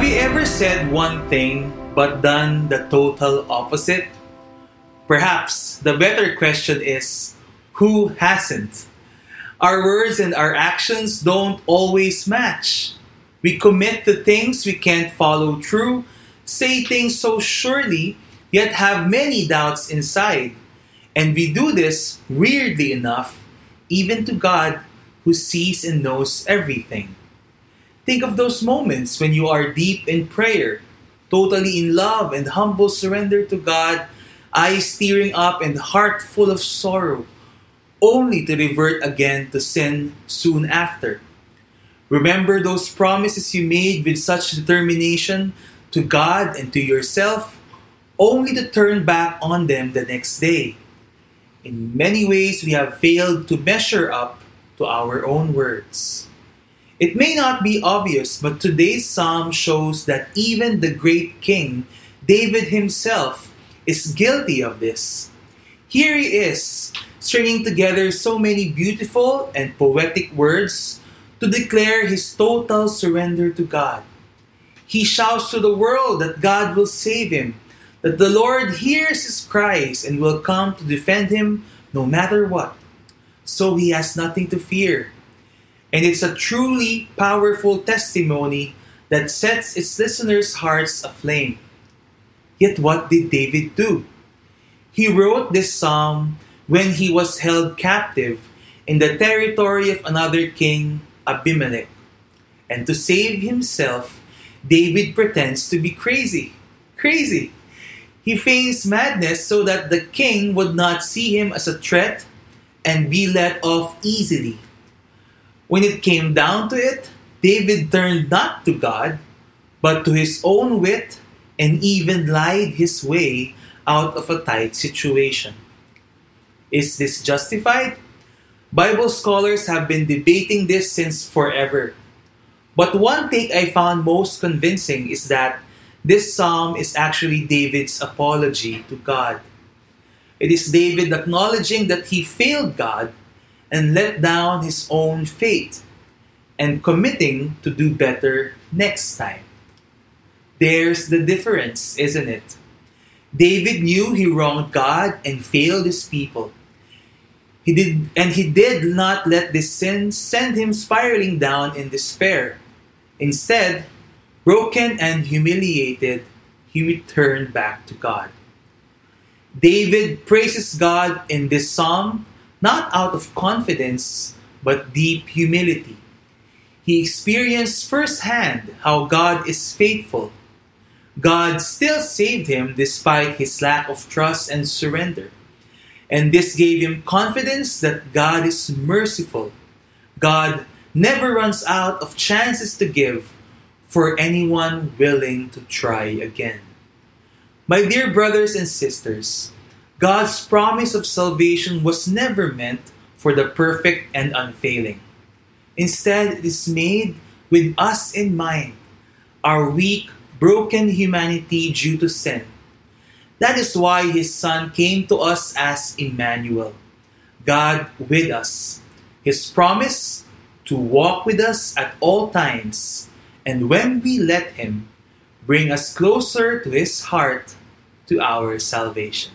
Have you ever said one thing but done the total opposite? Perhaps the better question is who hasn't? Our words and our actions don't always match. We commit to things we can't follow through, say things so surely, yet have many doubts inside. And we do this, weirdly enough, even to God who sees and knows everything. Think of those moments when you are deep in prayer, totally in love and humble surrender to God, eyes tearing up and heart full of sorrow, only to revert again to sin soon after. Remember those promises you made with such determination to God and to yourself, only to turn back on them the next day. In many ways, we have failed to measure up to our own words. It may not be obvious, but today's psalm shows that even the great king, David himself, is guilty of this. Here he is, stringing together so many beautiful and poetic words to declare his total surrender to God. He shouts to the world that God will save him, that the Lord hears his cries and will come to defend him no matter what. So he has nothing to fear. And it's a truly powerful testimony that sets its listeners' hearts aflame. Yet what did David do? He wrote this psalm when he was held captive in the territory of another king, Abimelech. And to save himself, David pretends to be crazy. Crazy. He feigns madness so that the king would not see him as a threat and be let off easily. When it came down to it, David turned not to God, but to his own wit and even lied his way out of a tight situation. Is this justified? Bible scholars have been debating this since forever. But one take I found most convincing is that this psalm is actually David's apology to God. It is David acknowledging that he failed God and let down his own faith and committing to do better next time. There's the difference, isn't it? David knew he wronged God and failed his people. He did and he did not let this sin send him spiraling down in despair. Instead, broken and humiliated, he returned back to God. David praises God in this psalm not out of confidence, but deep humility. He experienced firsthand how God is faithful. God still saved him despite his lack of trust and surrender. And this gave him confidence that God is merciful. God never runs out of chances to give for anyone willing to try again. My dear brothers and sisters, God's promise of salvation was never meant for the perfect and unfailing. Instead, it is made with us in mind, our weak, broken humanity due to sin. That is why His Son came to us as Emmanuel, God with us. His promise to walk with us at all times, and when we let Him, bring us closer to His heart to our salvation.